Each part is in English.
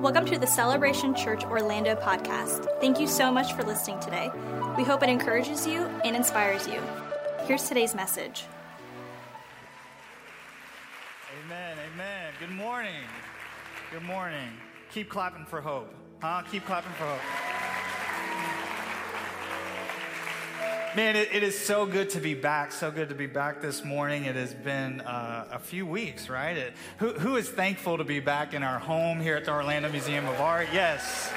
Welcome to the Celebration Church Orlando podcast. Thank you so much for listening today. We hope it encourages you and inspires you. Here's today's message. Amen, amen. Good morning. Good morning. Keep clapping for hope. Huh? Keep clapping for hope. Man, it, it is so good to be back. So good to be back this morning. It has been uh, a few weeks, right? It, who, who is thankful to be back in our home here at the Orlando Museum of Art? Yes.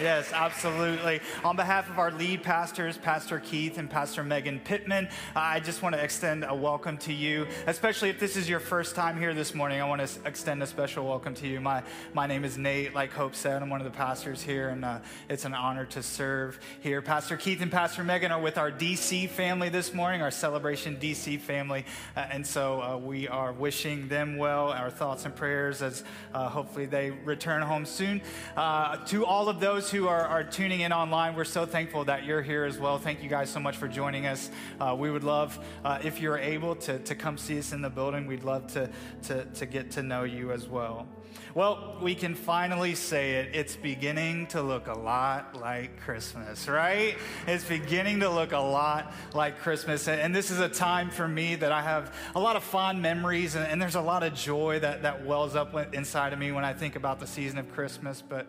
Yes, absolutely. On behalf of our lead pastors, Pastor Keith and Pastor Megan Pittman, I just want to extend a welcome to you, especially if this is your first time here this morning. I want to extend a special welcome to you. My, my name is Nate, like Hope said. I'm one of the pastors here, and uh, it's an honor to serve here. Pastor Keith and Pastor Megan are with our DC family this morning, our Celebration DC family, uh, and so uh, we are wishing them well, our thoughts and prayers as uh, hopefully they return home soon. Uh, to all of those those who are, are, tuning in online, we're so thankful that you're here as well. Thank you guys so much for joining us. Uh, we would love, uh, if you're able, to, to come see us in the building. We'd love to, to, to get to know you as well. Well, we can finally say it. It's beginning to look a lot like Christmas, right? It's beginning to look a lot like Christmas. And this is a time for me that I have a lot of fond memories, and, and there's a lot of joy that, that wells up inside of me when I think about the season of Christmas. But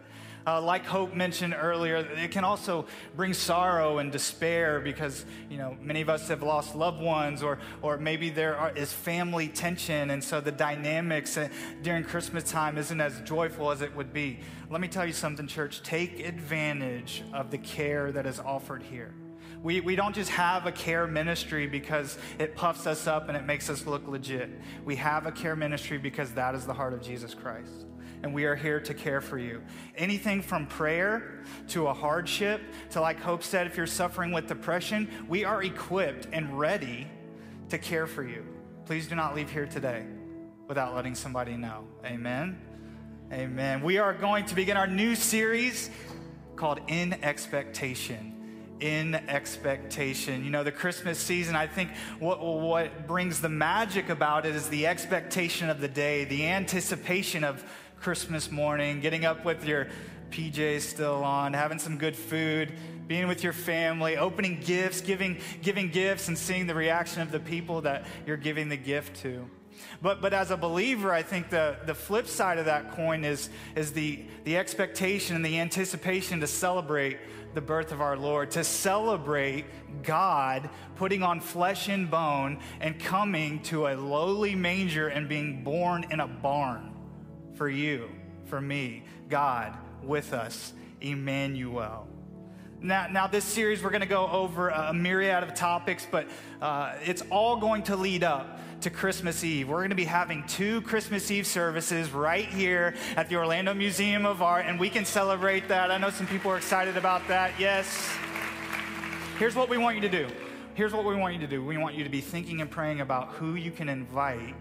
uh, like Hope mentioned earlier, it can also bring sorrow and despair because, you know, many of us have lost loved ones or, or maybe there are, is family tension. And so the dynamics uh, during Christmas time isn't as joyful as it would be. Let me tell you something, church. Take advantage of the care that is offered here. We, we don't just have a care ministry because it puffs us up and it makes us look legit. We have a care ministry because that is the heart of Jesus Christ and we are here to care for you. Anything from prayer to a hardship to, like Hope said, if you're suffering with depression, we are equipped and ready to care for you. Please do not leave here today without letting somebody know. Amen. Amen. We are going to begin our new series called In Expectation in expectation. You know, the Christmas season, I think what, what brings the magic about it is the expectation of the day, the anticipation of Christmas morning, getting up with your PJs still on, having some good food, being with your family, opening gifts, giving, giving gifts, and seeing the reaction of the people that you're giving the gift to. But, but as a believer, I think the, the flip side of that coin is, is the, the expectation and the anticipation to celebrate the birth of our Lord, to celebrate God putting on flesh and bone and coming to a lowly manger and being born in a barn for you, for me, God with us, Emmanuel. Now, now this series, we're going to go over a myriad of topics, but uh, it's all going to lead up to Christmas Eve. We're going to be having two Christmas Eve services right here at the Orlando Museum of Art, and we can celebrate that. I know some people are excited about that. Yes. Here's what we want you to do. Here's what we want you to do. We want you to be thinking and praying about who you can invite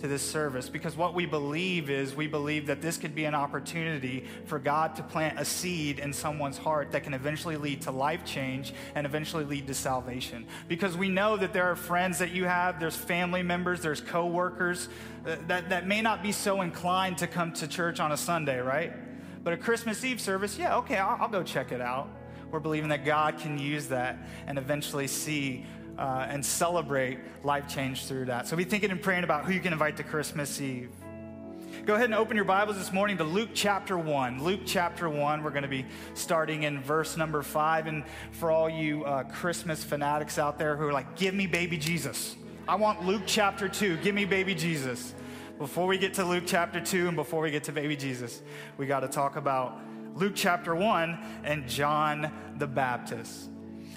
to this service because what we believe is we believe that this could be an opportunity for God to plant a seed in someone's heart that can eventually lead to life change and eventually lead to salvation. Because we know that there are friends that you have, there's family members, there's coworkers uh, that, that may not be so inclined to come to church on a Sunday, right? But a Christmas Eve service, yeah, okay, I'll, I'll go check it out. We're believing that God can use that and eventually see uh, and celebrate life change through that. So be thinking and praying about who you can invite to Christmas Eve. Go ahead and open your Bibles this morning to Luke chapter 1. Luke chapter 1, we're going to be starting in verse number 5. And for all you uh, Christmas fanatics out there who are like, give me baby Jesus, I want Luke chapter 2, give me baby Jesus. Before we get to Luke chapter 2 and before we get to baby Jesus, we got to talk about Luke chapter 1 and John the Baptist.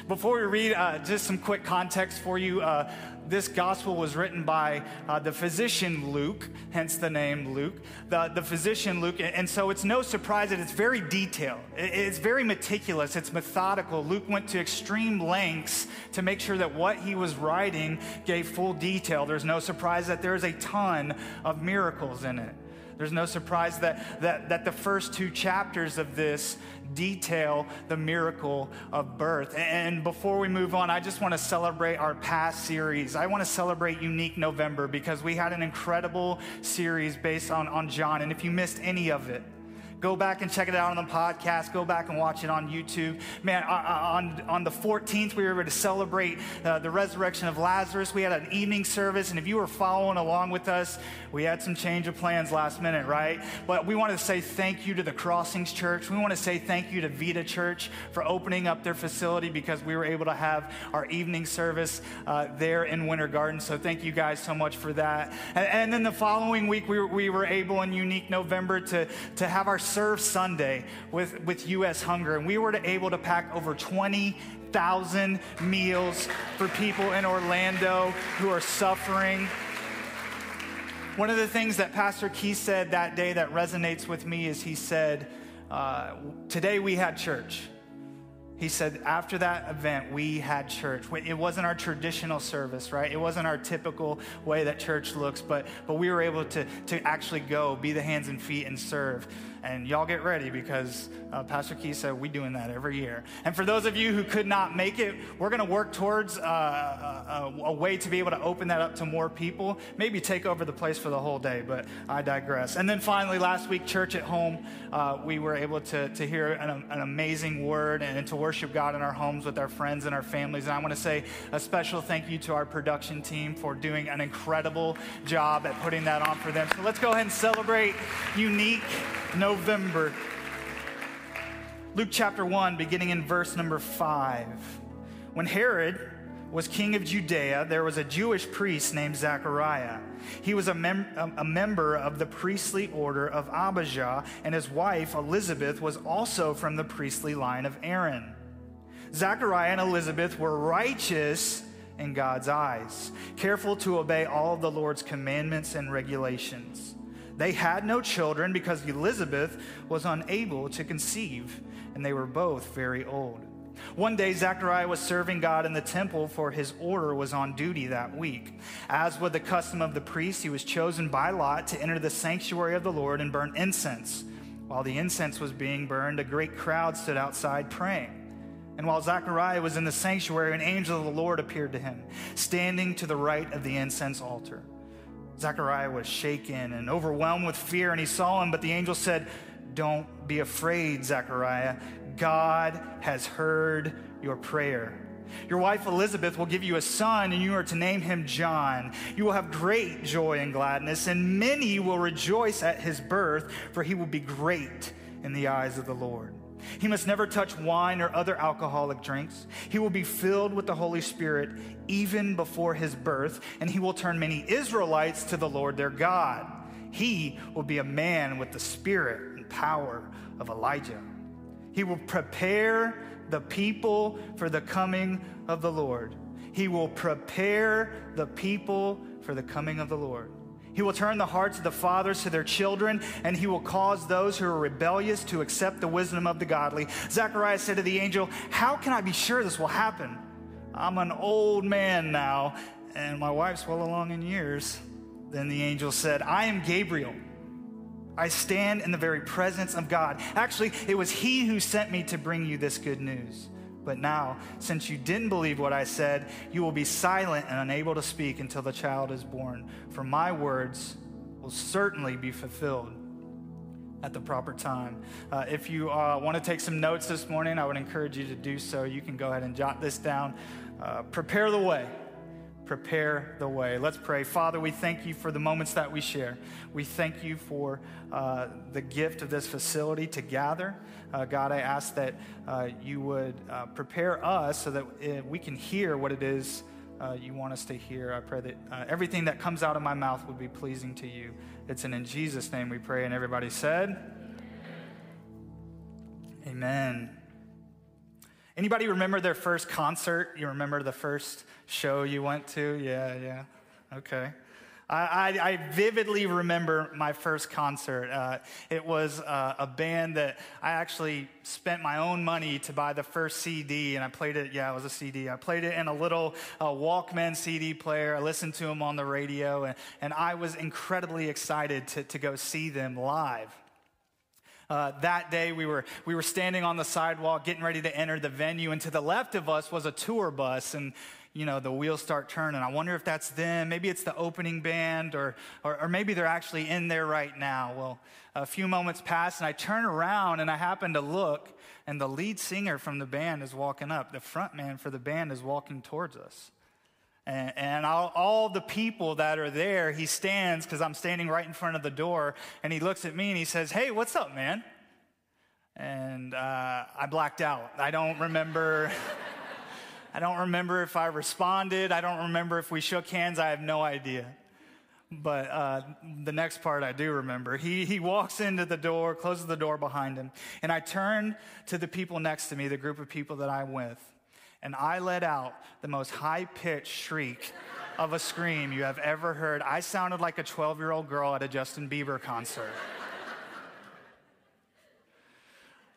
Before we read, uh, just some quick context for you. Uh, this gospel was written by uh, the physician Luke, hence the name Luke, the, the physician Luke. And so it's no surprise that it's very detailed. It's very meticulous. It's methodical. Luke went to extreme lengths to make sure that what he was writing gave full detail. There's no surprise that there's a ton of miracles in it. There's no surprise that, that, that the first two chapters of this detail the miracle of birth. And before we move on, I just want to celebrate our past series. I want to celebrate Unique November because we had an incredible series based on, on John. And if you missed any of it, Go back and check it out on the podcast. Go back and watch it on YouTube. Man, on, on the 14th, we were able to celebrate uh, the resurrection of Lazarus. We had an evening service, and if you were following along with us, we had some change of plans last minute, right? But we want to say thank you to the Crossings Church. We want to say thank you to Vita Church for opening up their facility because we were able to have our evening service uh, there in Winter Garden. So thank you guys so much for that. And, and then the following week, we were, we were able in unique November to, to have our Serve Sunday with, with U.S. Hunger, and we were able to pack over 20,000 meals for people in Orlando who are suffering. One of the things that Pastor Key said that day that resonates with me is he said, uh, Today we had church. He said, after that event, we had church. It wasn't our traditional service, right? It wasn't our typical way that church looks, but, but we were able to, to actually go, be the hands and feet, and serve. And y'all get ready because uh, Pastor Keith said we're doing that every year. And for those of you who could not make it, we're going to work towards uh, a, a, way to be able to open that up to more people. Maybe take over the place for the whole day, but I digress. And then finally, last week, church at home, uh, we were able to, to hear an, an amazing word and to worship God in our homes with our friends and our families. And I want to say a special thank you to our production team for doing an incredible job at putting that on for them. So let's go ahead and celebrate Unique November. Luke chapter 1, beginning in verse number 5. When Herod was king of Judea, there was a Jewish priest named Zachariah. He was a, mem- um, a, member of the priestly order of Abijah, and his wife, Elizabeth, was also from the priestly line of Aaron. Zachariah and Elizabeth were righteous in God's eyes, careful to obey all of the Lord's commandments and regulations. They had no children because Elizabeth was unable to conceive, and they were both very old. One day, Zechariah was serving God in the temple, for his order was on duty that week. As with the custom of the priest, he was chosen by lot to enter the sanctuary of the Lord and burn incense. While the incense was being burned, a great crowd stood outside praying. And while Zechariah was in the sanctuary, an angel of the Lord appeared to him, standing to the right of the incense altar. Zechariah was shaken and overwhelmed with fear, and he saw him, but the angel said, Don't be afraid, Zechariah. God has heard your prayer. Your wife Elizabeth will give you a son, and you are to name him John. You will have great joy and gladness, and many will rejoice at his birth, for he will be great in the eyes of the Lord. He must never touch wine or other alcoholic drinks. He will be filled with the Holy Spirit even before his birth, and he will turn many Israelites to the Lord their God. He will be a man with the spirit and power of Elijah. He will prepare the people for the coming of the Lord. He will prepare the people for the coming of the Lord. He will turn the hearts of the fathers to their children, and he will cause those who are rebellious to accept the wisdom of the godly. Zechariah said to the angel, How can I be sure this will happen? I'm an old man now, and my wife's well along in years. Then the angel said, I am Gabriel. I stand in the very presence of God. Actually, it was he who sent me to bring you this good news. But now, since you didn't believe what I said, you will be silent and unable to speak until the child is born. For my words will certainly be fulfilled at the proper time. Uh, if you uh, want to take some notes this morning, I would encourage you to do so. You can go ahead and jot this down. Uh, prepare the way prepare the way. Let's pray. Father, we thank you for the moments that we share. We thank you for uh, the gift of this facility to gather. Uh, God, I ask that uh, you would uh, prepare us so that uh, we can hear what it is uh, you want us to hear. I pray that everything that comes out of my mouth would be pleasing to you. It's in, in Jesus' name we pray. And everybody said, Amen. Anybody remember their first concert? You remember the first show you went to? Yeah, yeah. Okay. I, I, I vividly remember my first concert. Uh, it was uh, a band that I actually spent my own money to buy the first CD, and I played it. Yeah, it was a CD. I played it in a little uh, Walkman CD player. I listened to them on the radio, and, and I was incredibly excited to, to go see them live. Uh, that day we were, we were standing on the sidewalk getting ready to enter the venue, and to the left of us was a tour bus. And you know, the wheels start turning. I wonder if that's them. Maybe it's the opening band, or, or, or, maybe they're actually in there right now. Well, a few moments pass, and I turn around and I happen to look, and the lead singer from the band is walking up. The front man for the band is walking towards us. And, and all, all, the people that are there, he stands because I'm standing right in front of the door, and he looks at me and he says, Hey, what's up, man? And uh, I blacked out. I don't remember. I don't remember if I responded. I don't remember if we shook hands. I have no idea. But uh, the next part I do remember. He, he walks into the door, closes the door behind him, and I turn to the people next to me, the group of people that I'm with, and I let out the most high pitched shriek of a scream you have ever heard. I sounded like a 12 year old girl at a Justin Bieber concert.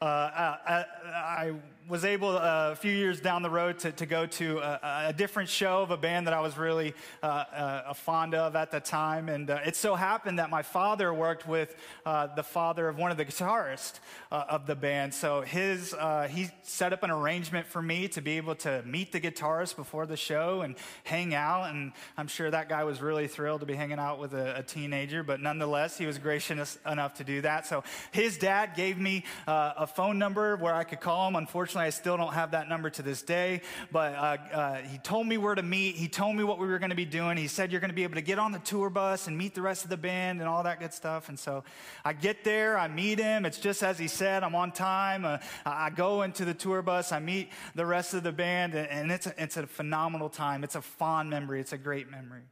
Uh, I, uh, uh, I, was able uh, a few years down the road to, to go to a, a, different show of a band that I was really uh, uh, fond of at the time. And it so happened that my father worked with the father of one of the guitarists of the band. So his, he set up an arrangement for me to be able to meet the guitarist before the show and hang out. And I'm sure that guy was really thrilled to be hanging out with a, a teenager, but nonetheless, he was gracious enough to do that. So his dad gave me a a phone number where I could call him. Unfortunately, I still don't have that number to this day, but uh, uh, he told me where to meet. He told me what we were going to be doing. He said, You're going to be able to get on the tour bus and meet the rest of the band and all that good stuff. And so I get there, I meet him. It's just as he said, I'm on time. Uh, I go into the tour bus, I meet the rest of the band, and it's a, it's a phenomenal time. It's a fond memory, it's a great memory.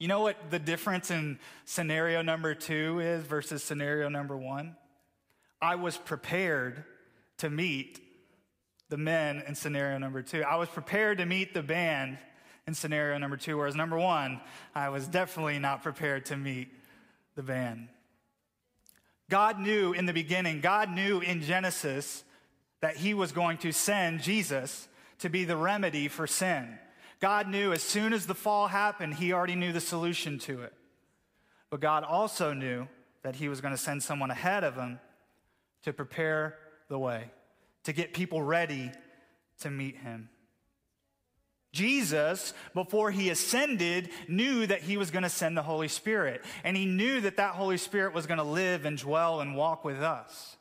You know what the difference in scenario number two is versus scenario number one? I was prepared to meet the men in scenario number two. I was prepared to meet the band in scenario number two, whereas number one, I was definitely not prepared to meet the band. God knew in the beginning, God knew in Genesis that He was going to send Jesus to be the remedy for sin. God knew as soon as the fall happened, He already knew the solution to it. But God also knew that He was going to send someone ahead of Him to prepare the way, to get people ready to meet him. Jesus, before he ascended, knew that he was going to send the Holy Spirit. And he knew that that Holy Spirit was going to live and dwell and walk with us.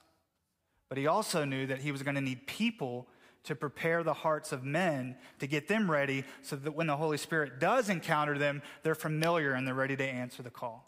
But he also knew that he was going to need people to prepare the hearts of men to get them ready so that when the Holy Spirit does encounter them, they're familiar and they're ready to answer the call.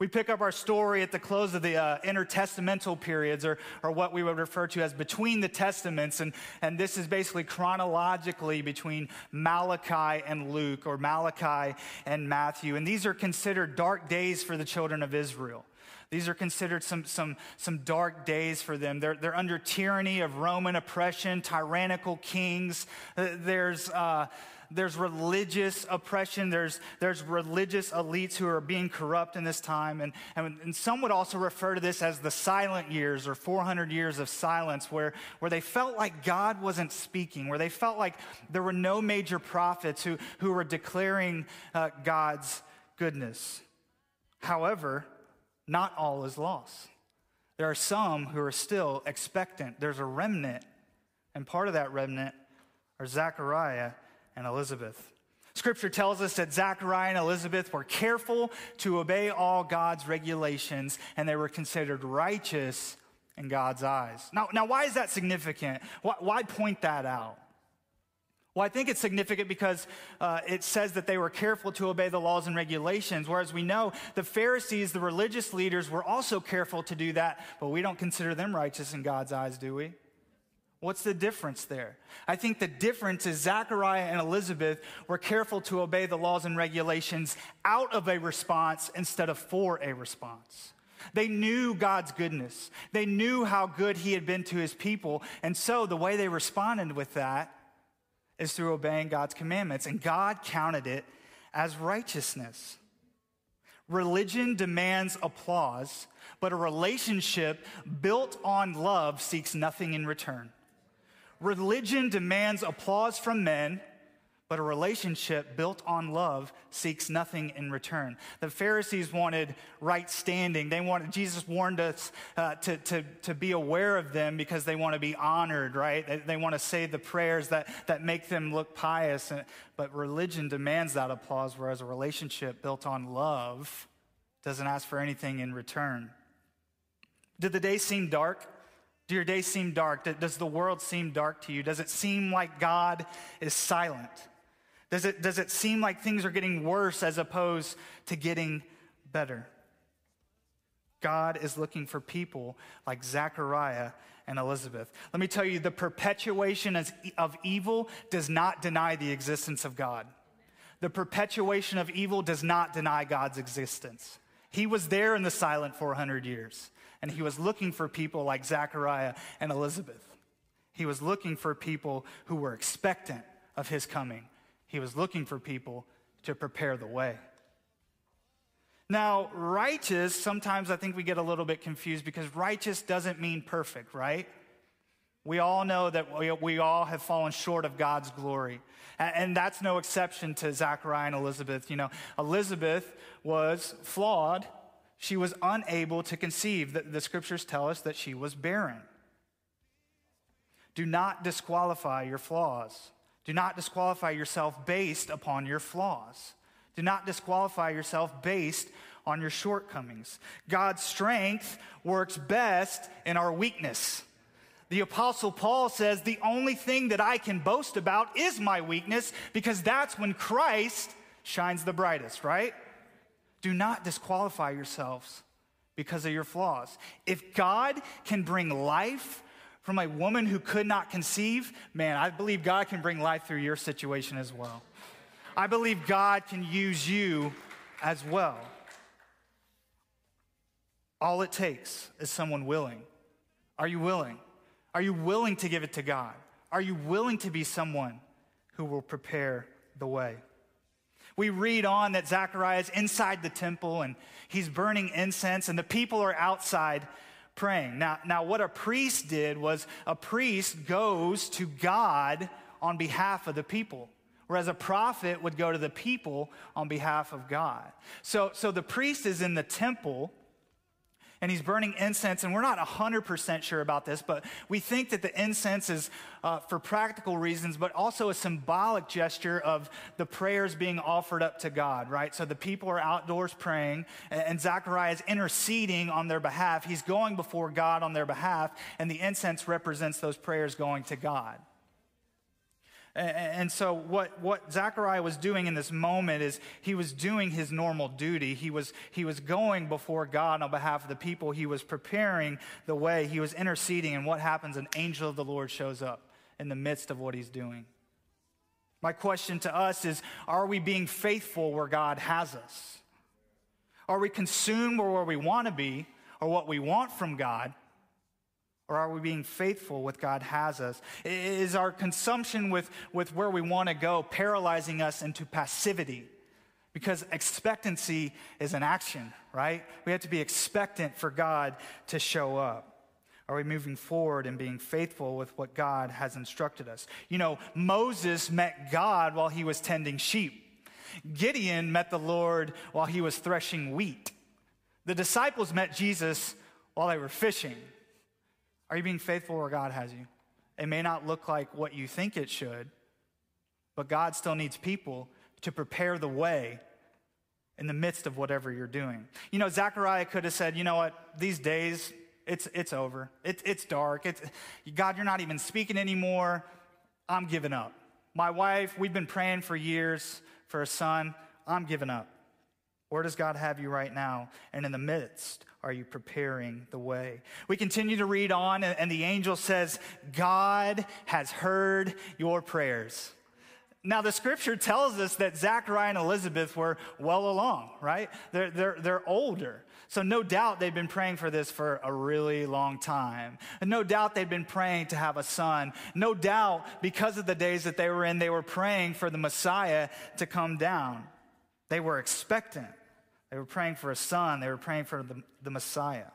We pick up our story at the close of the uh, intertestamental periods, or, or what we would refer to as between the testaments. And, and this is basically chronologically between Malachi and Luke, or Malachi and Matthew. And these are considered dark days for the children of Israel. These are considered some, some, some dark days for them. They're, they're under tyranny of Roman oppression, tyrannical kings. Uh, there's. Uh, there's religious oppression, there's, there's religious elites who are being corrupt in this time. And, and, and some would also refer to this as the silent years or 400 years of silence, where, where they felt like God wasn't speaking, where they felt like there were no major prophets who, who were declaring uh, God's goodness. However, not all is lost. There are some who are still expectant. There's a remnant, and part of that remnant are Zechariah and Elizabeth. Scripture tells us that Zachariah and Elizabeth were careful to obey all God's regulations, and they were considered righteous in God's eyes. Now, now why is that significant? Why, why point that out? Well, I think it's significant because uh, it says that they were careful to obey the laws and regulations, whereas we know the Pharisees, the religious leaders, were also careful to do that, but we don't consider them righteous in God's eyes, do we? What's the difference there? I think the difference is Zachariah and Elizabeth were careful to obey the laws and regulations out of a response instead of for a response. They knew God's goodness. They knew how good he had been to his people. And so the way they responded with that is through obeying God's commandments. And God counted it as righteousness. Religion demands applause, but a relationship built on love seeks nothing in return. Religion demands applause from men, But a relationship built on love seeks nothing in return. The Pharisees wanted right standing. They wanted, Jesus warned us uh, to, to, to be aware of them because they want to be honored, right? They, they want to say the prayers that, that make them look pious. But religion demands that applause, whereas a relationship built on love doesn't ask for anything in return. Did the day seem dark? Do your days seem dark? Does the world seem dark to you? Does it seem like God is silent? Does it, does it seem like things are getting worse as opposed to getting better? God is looking for people like Zechariah and Elizabeth. Let me tell you, the perpetuation of evil does not deny the existence of God. The perpetuation of evil does not deny God's existence. He was there in the silent 400 years, and he was looking for people like Zechariah and Elizabeth. He was looking for people who were expectant of his coming he was looking for people to prepare the way. Now, righteous, sometimes I think we get a little bit confused because righteous doesn't mean perfect, right? We all know that we, we all have fallen short of God's glory. And, and that's no exception to Zachariah and Elizabeth. You know, Elizabeth was flawed. She was unable to conceive. The, the scriptures tell us that she was barren. Do not disqualify your flaws. Do not disqualify yourself based upon your flaws. Do not disqualify yourself based on your shortcomings. God's strength works best in our weakness. The Apostle Paul says, The only thing that I can boast about is my weakness because that's when Christ shines the brightest, right? Do not disqualify yourselves because of your flaws. If God can bring life from a woman who could not conceive, man, I believe God can bring life through your situation as well. I believe God can use you as well. All it takes is someone willing. Are you willing? Are you willing to give it to God? Are you willing to be someone who will prepare the way? We read on that Zechariah is inside the temple and he's burning incense, and the people are outside praying. Now, now, what a priest did was a priest goes to God on behalf of the people whereas a prophet would go to the people on behalf of God. So, so the priest is in the temple and he's burning incense, and we're not 100% sure about this, but we think that the incense is uh, for practical reasons, but also a symbolic gesture of the prayers being offered up to God, right? So the people are outdoors praying, and, and Zechariah is interceding on their behalf. He's going before God on their behalf, and the incense represents those prayers going to God. And so, what, what Zechariah was doing in this moment is he was doing his normal duty. He was, he was going before God on behalf of the people. He was preparing the way. He was interceding. And what happens? An angel of the Lord shows up in the midst of what he's doing. My question to us is Are we being faithful where God has us? Are we consumed where we want to be or what we want from God? Or are we being faithful with God has us? Is our consumption with, with where we want to go paralyzing us into passivity? Because expectancy is an action, right? We have to be expectant for God to show up. Are we moving forward and being faithful with what God has instructed us? You know, Moses met God while he was tending sheep. Gideon met the Lord while he was threshing wheat. The disciples met Jesus while they were fishing. Are you being faithful where God has you? It may not look like what you think it should, but God still needs people to prepare the way in the midst of whatever you're doing. You know, Zechariah could have said, you know what, these days, it's, it's over. It, it's dark. It's, God, you're not even speaking anymore. I'm giving up. My wife, we've been praying for years for a son. I'm giving up. Where does God have you right now? And in the midst, are you preparing the way? We continue to read on, and the angel says, God has heard your prayers. Now, the scripture tells us that Zachariah and Elizabeth were well along, right? They're, they're, they're older. So, no doubt they've been praying for this for a really long time. And no doubt they've been praying to have a son. No doubt, because of the days that they were in, they were praying for the Messiah to come down. They were expectant. They were praying for a son, they were praying for the, the Messiah.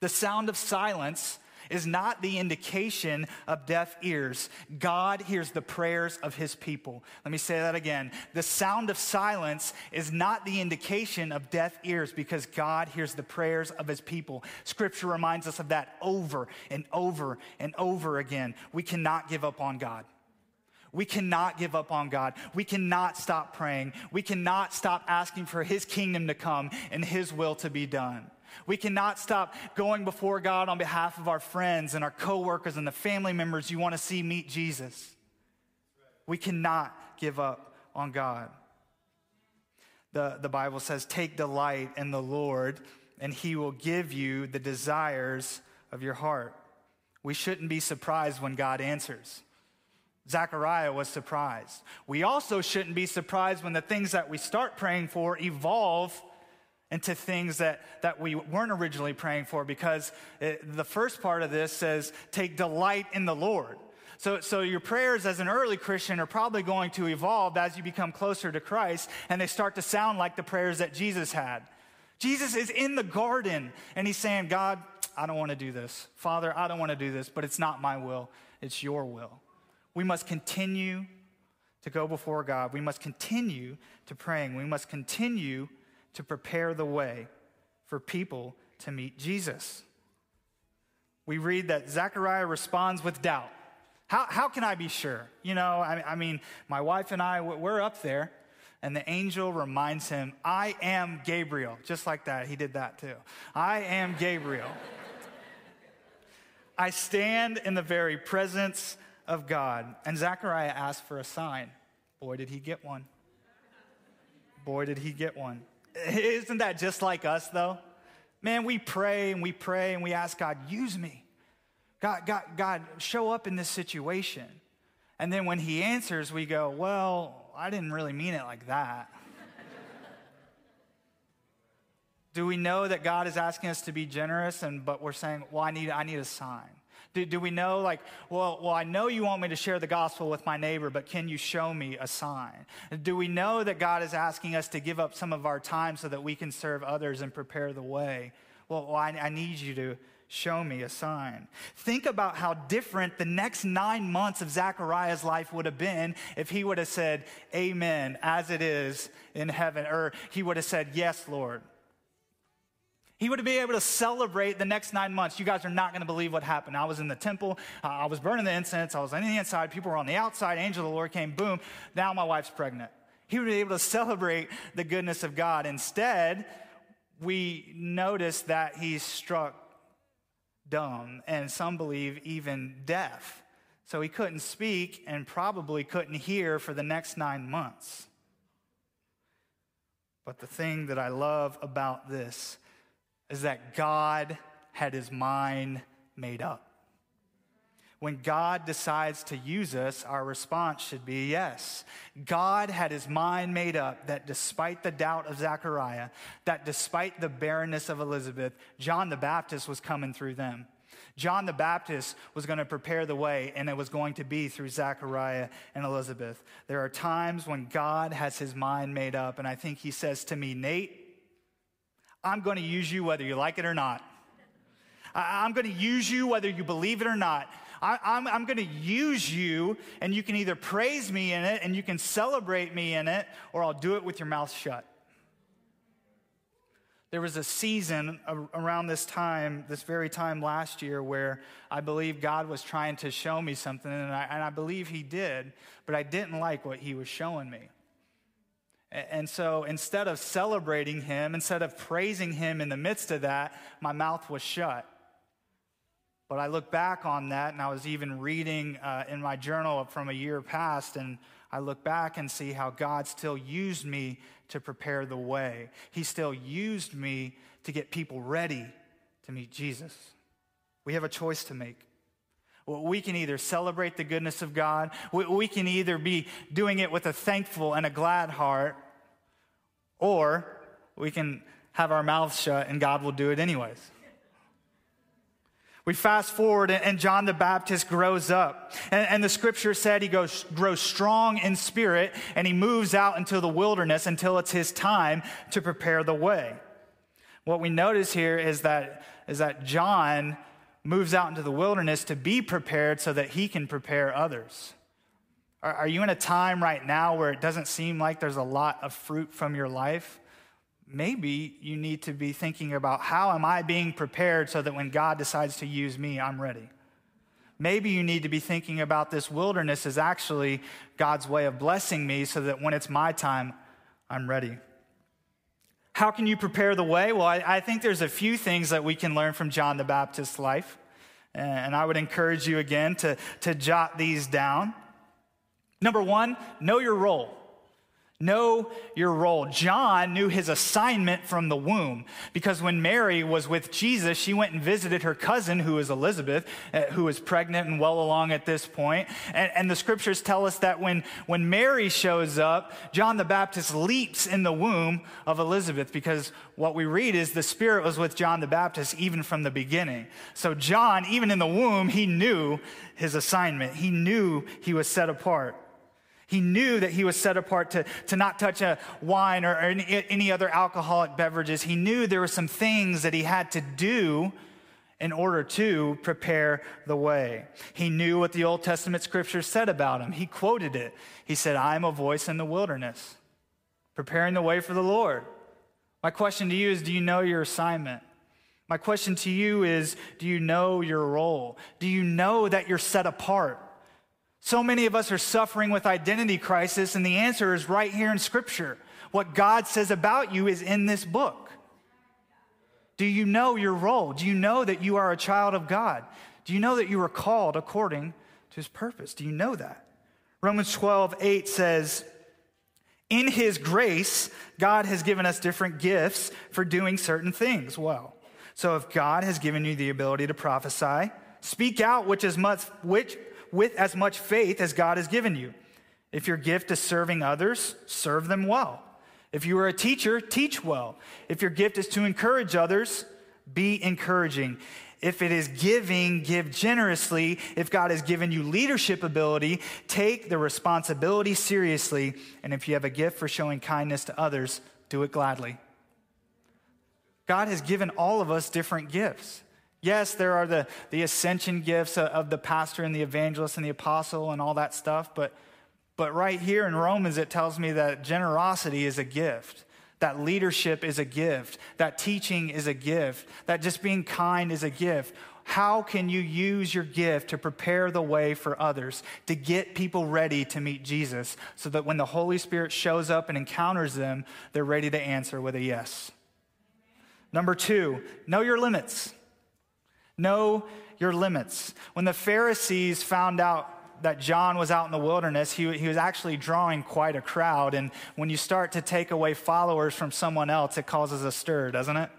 The sound of silence is not the indication of deaf ears. God hears the prayers of his people. Let me say that again. The sound of silence is not the indication of deaf ears because God hears the prayers of his people. Scripture reminds us of that over and over and over again. We cannot give up on God. We cannot give up on God. We cannot stop praying. We cannot stop asking for His kingdom to come and His will to be done. We cannot stop going before God on behalf of our friends and our coworkers and the family members you want to see meet Jesus. We cannot give up on God. The, the Bible says, Take delight in the Lord, and he will give you the desires of your heart. We shouldn't be surprised when God answers. Zechariah was surprised. We also shouldn't be surprised when the things that we start praying for evolve into things that, that we weren't originally praying for because it, the first part of this says, take delight in the Lord. So, so your prayers as an early Christian are probably going to evolve as you become closer to Christ and they start to sound like the prayers that Jesus had. Jesus is in the garden and he's saying, God, I don't want to do this. Father, I don't want to do this, but it's not my will, it's your will. We must continue to go before God. We must continue to praying. We must continue to prepare the way for people to meet Jesus. We read that Zechariah responds with doubt. How, how can I be sure? You know, I, I mean, my wife and I, we're up there, and the angel reminds him, I am Gabriel. Just like that, he did that too. I am Gabriel. I stand in the very presence of God. And Zechariah asked for a sign. Boy, did he get one. Boy, did he get one. Isn't that just like us, though? Man, we pray and we pray and we ask God, use me. God, God, God, show up in this situation. And then when He answers, we go, well, I didn't really mean it like that. Do we know that God is asking us to be generous, and but we're saying, well, I need, I need a sign? Do, do we know, like, well, well, I know you want me to share the gospel with my neighbor, but can you show me a sign? Do we know that God is asking us to give up some of our time so that we can serve others and prepare the way? Well, well I, I need you to show me a sign. Think about how different the next nine months of Zechariah's life would have been if he would have said, Amen, as it is in heaven, or he would have said, Yes, Lord. He would be able to celebrate the next nine months. You guys are not going to believe what happened. I was in the temple. Uh, I was burning the incense. I was on the inside. People were on the outside. Angel of the Lord came. Boom. Now my wife's pregnant. He would be able to celebrate the goodness of God. Instead, we notice that he's struck dumb, and some believe even deaf. So he couldn't speak and probably couldn't hear for the next nine months. But the thing that I love about this is that God had his mind made up. When God decides to use us, our response should be yes. God had his mind made up that despite the doubt of Zechariah, that despite the barrenness of Elizabeth, John the Baptist was coming through them. John the Baptist was going to prepare the way, and it was going to be through Zechariah and Elizabeth. There are times when God has his mind made up, and I think he says to me, Nate, I'm going to use you whether you like it or not. I, am going to use you whether you believe it or not. I, I'm, I'm going to use you, and you can either praise me in it and you can celebrate me in it, or I'll do it with your mouth shut. There was a season around this time, this very time last year, where I believe God was trying to show me something, and I, and I believe He did, but I didn't like what He was showing me. And so instead of celebrating him, instead of praising him in the midst of that, my mouth was shut. But I look back on that, and I was even reading uh, in my journal from a year past, and I look back and see how God still used me to prepare the way. He still used me to get people ready to meet Jesus. We have a choice to make. We can either celebrate the goodness of God, we can either be doing it with a thankful and a glad heart, or we can have our mouths shut and God will do it anyways. We fast forward, and John the Baptist grows up. And, and, the scripture said he goes, grows strong in spirit, and he moves out into the wilderness until it's his time to prepare the way. What we notice here is that, is that John moves out into the wilderness to be prepared so that he can prepare others. Are, are you in a time right now where it doesn't seem like there's a lot of fruit from your life? Maybe you need to be thinking about how am I being prepared so that when God decides to use me, I'm ready. Maybe you need to be thinking about this wilderness is actually God's way of blessing me so that when it's my time, I'm ready. How can you prepare the way? Well, I, I, think there's a few things that we can learn from John the Baptist's life. And I would encourage you again to, to jot these down. Number one, know your role. Know your role. John knew his assignment from the womb because when Mary was with Jesus, she went and visited her cousin, who is Elizabeth, uh, who was pregnant and well along at this point. And, and the scriptures tell us that when, when Mary shows up, John the Baptist leaps in the womb of Elizabeth because what we read is the Spirit was with John the Baptist even from the beginning. So, John, even in the womb, he knew his assignment, he knew he was set apart. He knew that he was set apart to, to not touch a wine or, any, any other alcoholic beverages. He knew there were some things that he had to do in order to prepare the way. He knew what the Old Testament scriptures said about him. He quoted it. He said, I am a voice in the wilderness, preparing the way for the Lord. My question to you is Do you know your assignment? My question to you is Do you know your role? Do you know that you're set apart? So many of us are suffering with identity crisis, and the answer is right here in Scripture. What God says about you is in this book. Do you know your role? Do you know that you are a child of God? Do you know that you are called according to his purpose? Do you know that? Romans 12, 8 says, In his grace, God has given us different gifts for doing certain things well. So if God has given you the ability to prophesy, speak out which is much, which, with as much faith as God has given you. If your gift is serving others, serve them well. If you are a teacher, teach well. If your gift is to encourage others, be encouraging. If it is giving, give generously. If God has given you leadership ability, take the responsibility seriously. And if you have a gift for showing kindness to others, do it gladly. God has given all of us different gifts. Yes, there are the, the ascension gifts of the pastor and the evangelist and the apostle and all that stuff, but, but right here in Romans, it tells me that generosity is a gift, that leadership is a gift, that teaching is a gift, that just being kind is a gift. How can you use your gift to prepare the way for others, to get people ready to meet Jesus, so that when the Holy Spirit shows up and encounters them, they're ready to answer with a yes? Number two, know your limits. Know your limits. When the Pharisees found out that John was out in the wilderness, he, he was actually drawing quite a crowd. And when you start to take away followers from someone else, it causes a stir, doesn't it?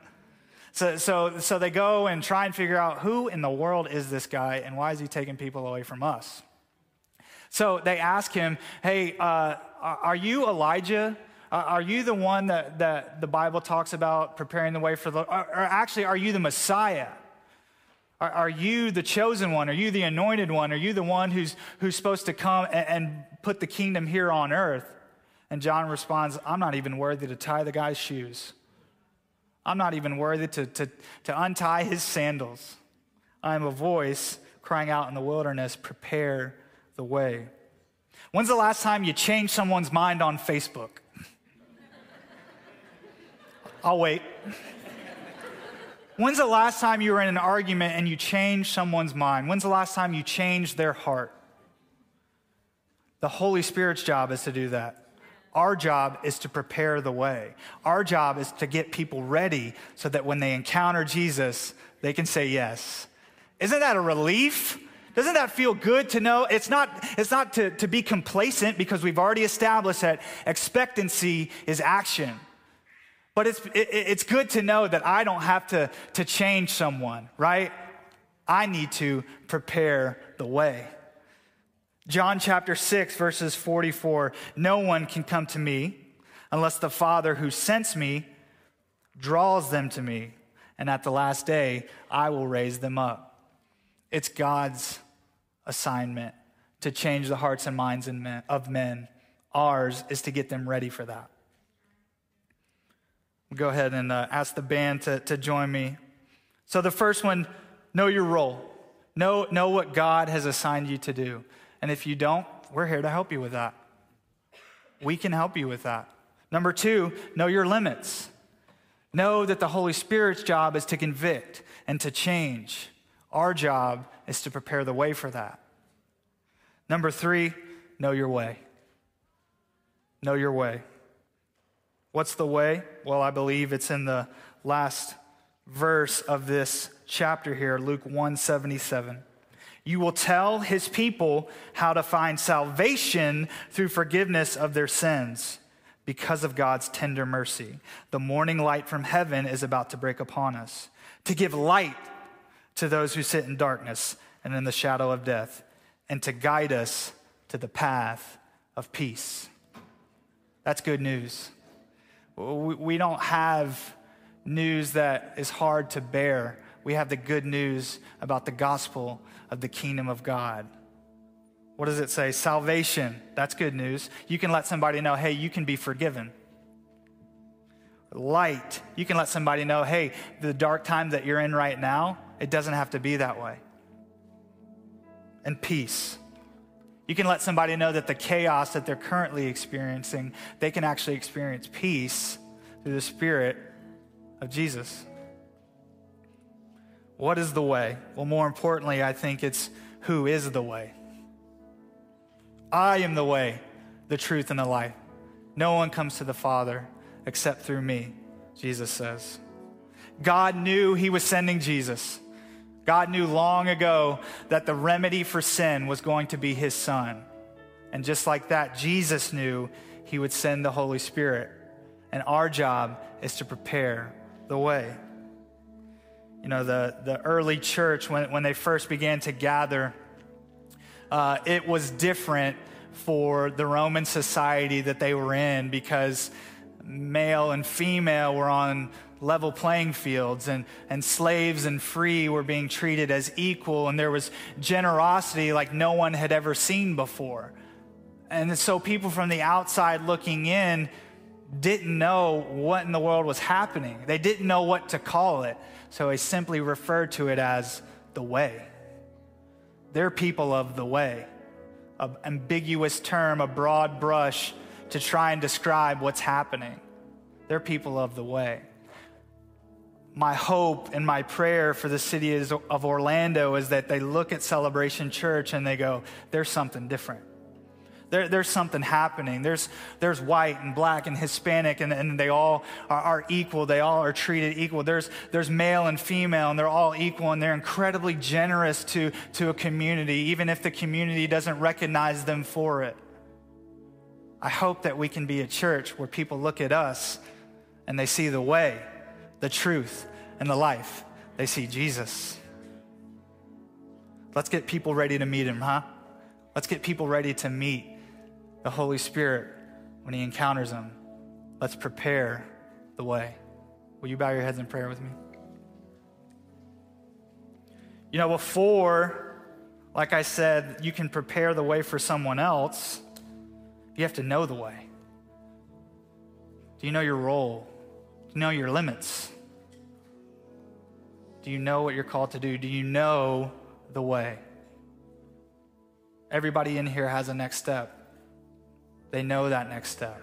So, so, so they go and try and figure out who in the world is this guy and why is he taking people away from us? So they ask him, Hey, uh, are you Elijah? are you the one that, that the Bible talks about preparing the way for the, or, or actually, are you the Messiah? Are, are, you the chosen one? Are you the anointed one? Are you the one who's, who's supposed to come and, and put the kingdom here on earth? And John responds, I'm not even worthy to tie the guy's shoes. I'm not even worthy to, to, to untie his sandals. I am a voice crying out in the wilderness, prepare the way. When's the last time you changed someone's mind on Facebook? I'll wait. When's the last time you were in an argument and you changed someone's mind? When's the last time you changed their heart? The Holy Spirit's job is to do that. Our job is to prepare the way. Our job is to get people ready so that when they encounter Jesus, they can say yes. Isn't that a relief? Doesn't that feel good to know? It's not, it's not to, to be complacent because we've already established that expectancy is action. But it's, it, it's good to know that I don't have to, to change someone, right? I need to prepare the way. John chapter 6, verses 44 No one can come to me unless the Father who sends me draws them to me, and at the last day I will raise them up. It's God's assignment to change the hearts and minds of men. Ours is to get them ready for that go ahead and uh, ask the band to, to join me. So, the first one, Know your role. Know, know what God has assigned you to do. And if you don't, we're here to help you with that. We can help you with that. Number two, know your limits. Know that the Holy Spirit's job is to convict and to change. Our job is to prepare the way for that. Number three, know your way. Know your way. What's the way? Well, I believe it's in the last verse of this chapter here, Luke 177. You will tell his people how to find salvation through forgiveness of their sins because of God's tender mercy. The morning light from heaven is about to break upon us to give light to those who sit in darkness and in the shadow of death, and to guide us to the path of peace. That's good news. We don't have news that is hard to bear. We have the good news about the gospel of the kingdom of God. What does it say? Salvation. That's good news. You can let somebody know, hey, you can be forgiven. Light. You can let somebody know, hey, the dark time that you're in right now, it doesn't have to be that way. And peace. You can let somebody know that the chaos that they're currently experiencing, they can actually experience peace through the Spirit of Jesus. What is the way? Well, more importantly, I think it's who is the way. I am the way, the truth, and the life. No one comes to the Father except through me, Jesus says. God knew he was sending Jesus. God knew long ago that the remedy for sin was going to be his son. And just like that, Jesus knew he would send the Holy Spirit. And our job is to prepare the way. You know, the, the early church, when, when they first began to gather, uh, it was different for the Roman society that they were in because male and female were on level playing fields and, and slaves and free were being treated as equal and there was generosity like no one had ever seen before. And so people from the outside looking in didn't know what in the world was happening. They didn't know what to call it. So they simply referred to it as the way. They're people of the way. An ambiguous term a broad brush to try and describe what's happening. They're people of the way my hope and my prayer for the city of Orlando is that they look at Celebration Church and they go, there's something different. There, there's something happening. There's, there's white and black and Hispanic, and, and they all are, are, equal. They all are treated equal. There's, there's male and female, and they're all equal, and they're incredibly generous to, to a community, even if the community doesn't recognize them for it. I hope that we can be a church where people look at us and they see the way the truth, and the life. They see Jesus. Let's get people ready to meet him, huh? Let's get people ready to meet the Holy Spirit when he encounters them. Let's prepare the way. Will you bow your heads in prayer with me? You know, before, like I said, you can prepare the way for someone else, you have to know the way. Do you know your role? You know your limits? Do you know what you're called to do? Do you know the way? Everybody in here has a next step. They know that next step.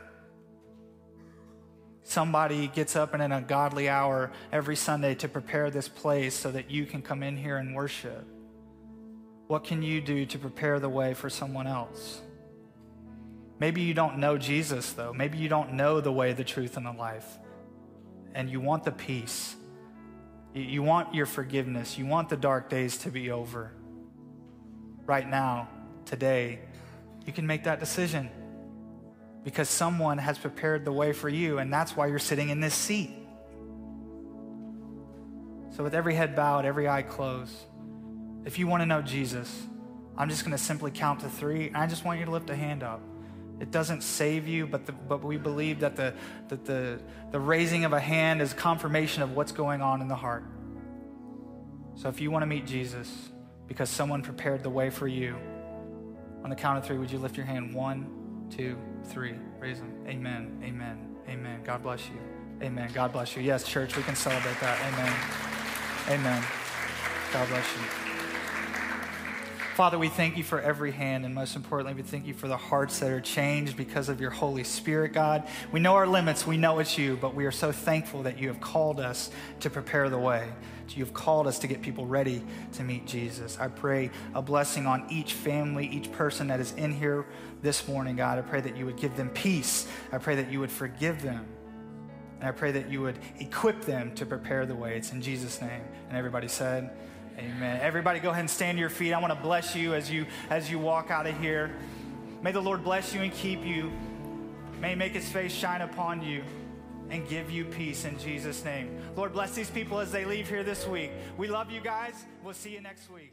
Somebody gets up in an ungodly hour every Sunday to prepare this place so that you can come in here and worship. What can you do to prepare the way for someone else? Maybe you don't know Jesus, though. Maybe you don't know the way, the truth, and the life and you want the peace. You want your forgiveness. You want the dark days to be over. Right now, today, you can make that decision because someone has prepared the way for you, and that's why you're sitting in this seat. So, with every head bowed, every eye closed, if you want to know Jesus, I'm just going to simply count to three, and I just want you to lift a hand up. It doesn't save you, but, the, but we believe that, the, that the, the raising of a hand is confirmation of what's going on in the heart. So if you want to meet Jesus because someone prepared the way for you, on the count of three, would you lift your hand? One, two, three. Raise them. Amen. Amen. Amen. God bless you. Amen. God bless you. Yes, church, we can celebrate that. Amen. Amen. God bless you. Father, we thank you for every hand, and most importantly, we thank you for the hearts that are changed because of your Holy Spirit, God. We know our limits, we know it's you, but we are so thankful that you have called us to prepare the way. You have called us to get people ready to meet Jesus. I pray a blessing on each family, each person that is in here this morning, God. I pray that you would give them peace. I pray that you would forgive them. And I pray that you would equip them to prepare the way. It's in Jesus' name. And everybody said, Amen. Everybody go ahead and stand to your feet. I want to bless you as you as you walk out of here. May the Lord bless you and keep you. May make his face shine upon you and give you peace in Jesus' name. Lord, bless these people as they leave here this week. We love you guys. We'll see you next week.